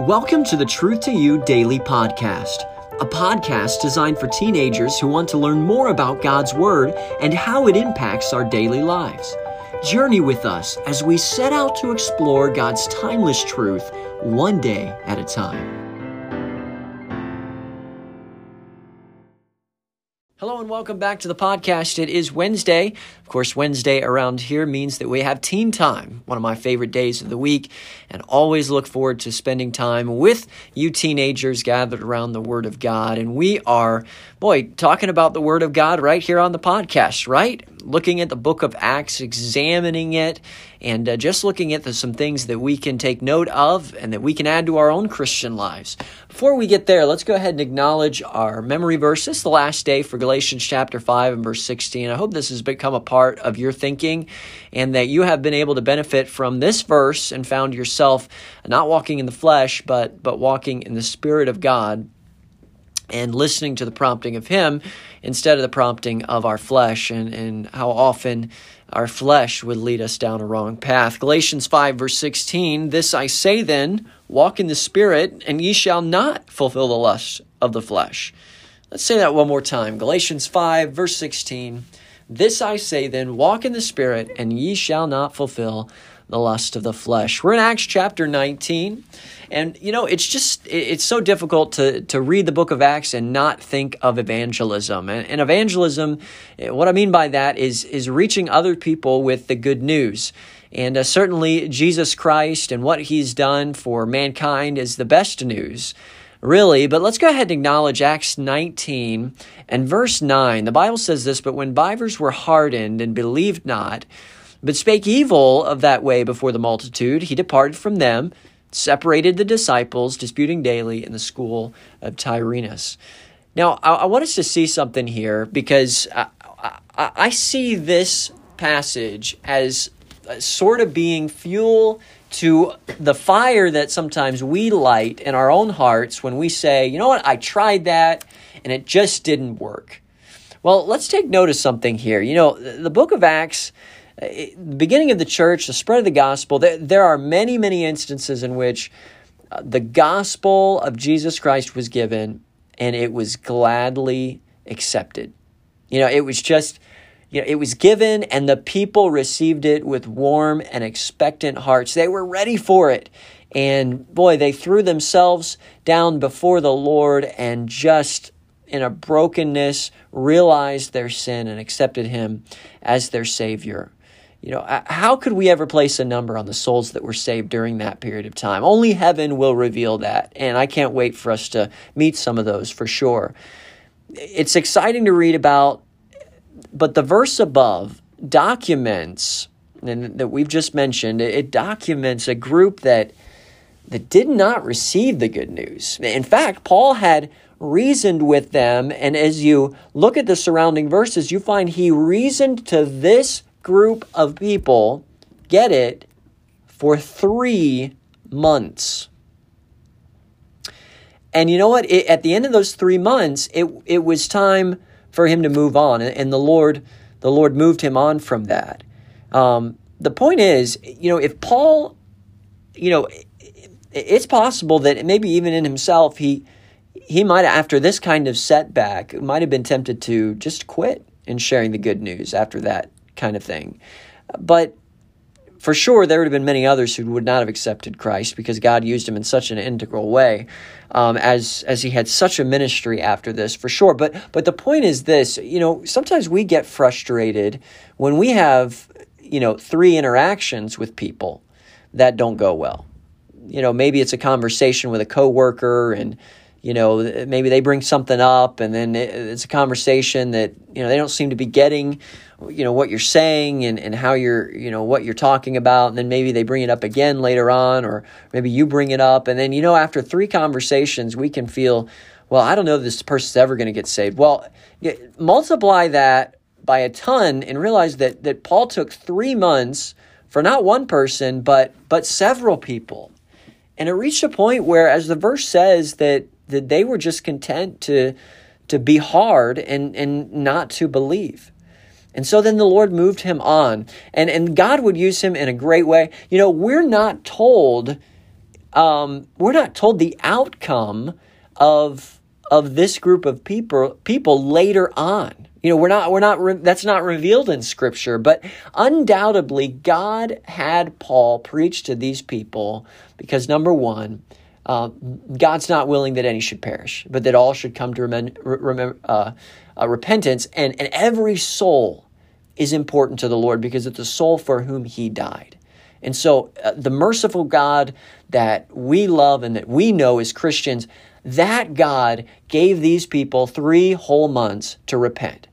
Welcome to the Truth to You Daily Podcast, a podcast designed for teenagers who want to learn more about God's Word and how it impacts our daily lives. Journey with us as we set out to explore God's timeless truth one day at a time. And welcome back to the podcast. It is Wednesday. Of course, Wednesday around here means that we have teen time, one of my favorite days of the week, and always look forward to spending time with you teenagers gathered around the Word of God. And we are, boy, talking about the Word of God right here on the podcast, right? Looking at the book of Acts, examining it, and uh, just looking at the, some things that we can take note of and that we can add to our own Christian lives. Before we get there, let's go ahead and acknowledge our memory verse. This is the last day for Galatians chapter 5 and verse 16. I hope this has become a part of your thinking and that you have been able to benefit from this verse and found yourself not walking in the flesh, but, but walking in the Spirit of God and listening to the prompting of Him instead of the prompting of our flesh, and, and how often our flesh would lead us down a wrong path. Galatians 5, verse 16 This I say then, walk in the Spirit, and ye shall not fulfill the lust of the flesh. Let's say that one more time. Galatians 5, verse 16 This I say then, walk in the Spirit, and ye shall not fulfill the lust of the flesh. We're in Acts chapter 19. And you know, it's just it's so difficult to to read the book of Acts and not think of evangelism. And, and evangelism, eh, what I mean by that is is reaching other people with the good news. And uh, certainly Jesus Christ and what he's done for mankind is the best news really. But let's go ahead and acknowledge Acts 19 and verse 9. The Bible says this But when believers were hardened and believed not, but spake evil of that way before the multitude, he departed from them separated the disciples, disputing daily in the school of Tyrannus. Now, I, I want us to see something here because I, I, I see this passage as uh, sort of being fuel to the fire that sometimes we light in our own hearts when we say, you know what, I tried that and it just didn't work. Well, let's take note of something here. You know, the book of Acts the beginning of the church, the spread of the gospel, there, there are many, many instances in which uh, the gospel of Jesus Christ was given and it was gladly accepted. You know, it was just, you know, it was given and the people received it with warm and expectant hearts. They were ready for it. And boy, they threw themselves down before the Lord and just in a brokenness realized their sin and accepted him as their Savior. You know, uh, how could we ever place a number on the souls that were saved during that period of time? Only heaven will reveal that. And I can't wait for us to meet some of those for sure. It's exciting to read about, but the verse above documents, and that we've just mentioned, it documents a group that that did not receive the good news. In fact, Paul had reasoned with them, and as you look at the surrounding verses, you find he reasoned to this group of people get it for three months. And you know what? It, at the end of those three months, it, it was time for him to move on. And the Lord, the Lord moved him on from that. Um, the point is, you know, if Paul, you know, it's possible that maybe even in himself, he, he might, after this kind of setback, might have been tempted to just quit in sharing the good news after that kind of thing. But for sure, there would have been many others who would not have accepted Christ because God used him in such an integral way, um, as as he had such a ministry after this, for sure. But but the point is this: you know, sometimes we get frustrated when we have you know three interactions with people that don't go well. You know, maybe it's a conversation with a coworker and you know maybe they bring something up and then it's a conversation that you know they don't seem to be getting you know what you're saying and, and how you're you know what you're talking about. And then maybe they bring it up again later on or maybe you bring it up. And then you know after three conversations we can feel well i don't know if this person's ever going to get saved. Well multiply that by a ton and realize that that paul took three months for not one person but but several people. And it reached a point where as the verse says that that they were just content to to be hard and and not to believe and so then the Lord moved him on. And, and God would use him in a great way. You know, we're not told um, we're not told the outcome of of this group of people people later on. You know, we're not we're not that's not revealed in scripture, but undoubtedly God had Paul preach to these people because number 1, uh, God's not willing that any should perish, but that all should come to remember, uh, uh, repentance, and, and every soul is important to the Lord because it's the soul for whom He died. And so, uh, the merciful God that we love and that we know as Christians, that God gave these people three whole months to repent.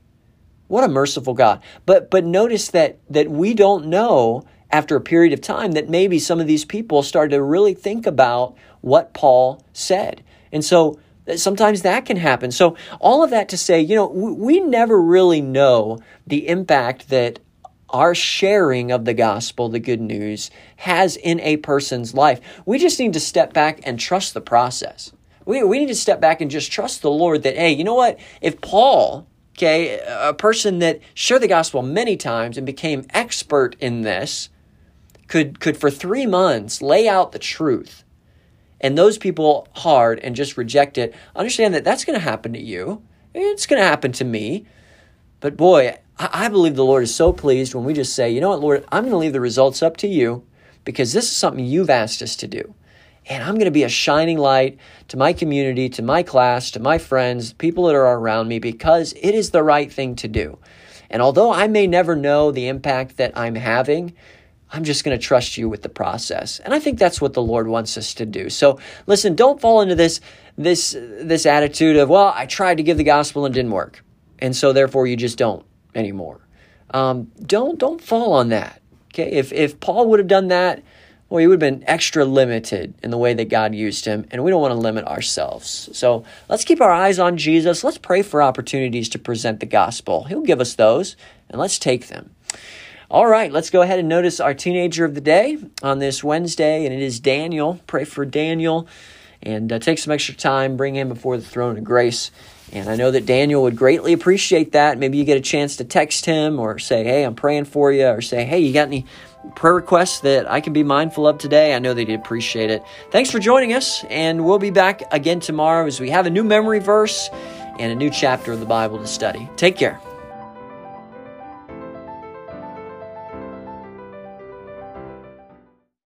What a merciful God. But but notice that that we don't know after a period of time that maybe some of these people started to really think about what Paul said. And so uh, sometimes that can happen. So, all of that to say, you know, we never really know the impact that our sharing of the gospel, the good news, has in a person's life. We just need to step back and trust the process. We, we need to step back and just trust the Lord that, hey, you know what? If Paul, okay, a person that shared the gospel many times and became expert in this, could, could for three months lay out the truth and those people hard and just reject it, understand that that's going to happen to you. It's going to happen to me. But boy, I believe the Lord is so pleased when we just say, you know what, Lord, I'm going to leave the results up to you because this is something you've asked us to do. And I'm going to be a shining light to my community, to my class, to my friends, people that are around me because it is the right thing to do. And although I may never know the impact that I'm having, I'm just going to trust you with the process. And I think that's what the Lord wants us to do. So listen, don't fall into this this this attitude of, well, I tried to give the gospel and didn't work. And so therefore you just don't anymore. Um, don't don't fall on that. Okay? If if Paul would have done that, well, he would have been extra limited in the way that God used him, and we don't want to limit ourselves. So let's keep our eyes on Jesus. Let's pray for opportunities to present the gospel. He'll give us those, and let's take them. All right, let's go ahead and notice our teenager of the day on this Wednesday, and it is Daniel. Pray for Daniel and uh, take some extra time, bring him before the throne of grace. And I know that Daniel would greatly appreciate that. Maybe you get a chance to text him or say, hey, I'm praying for you, or say, hey, you got any prayer requests that I can be mindful of today? I know that he'd appreciate it. Thanks for joining us, and we'll be back again tomorrow as we have a new memory verse and a new chapter of the Bible to study. Take care.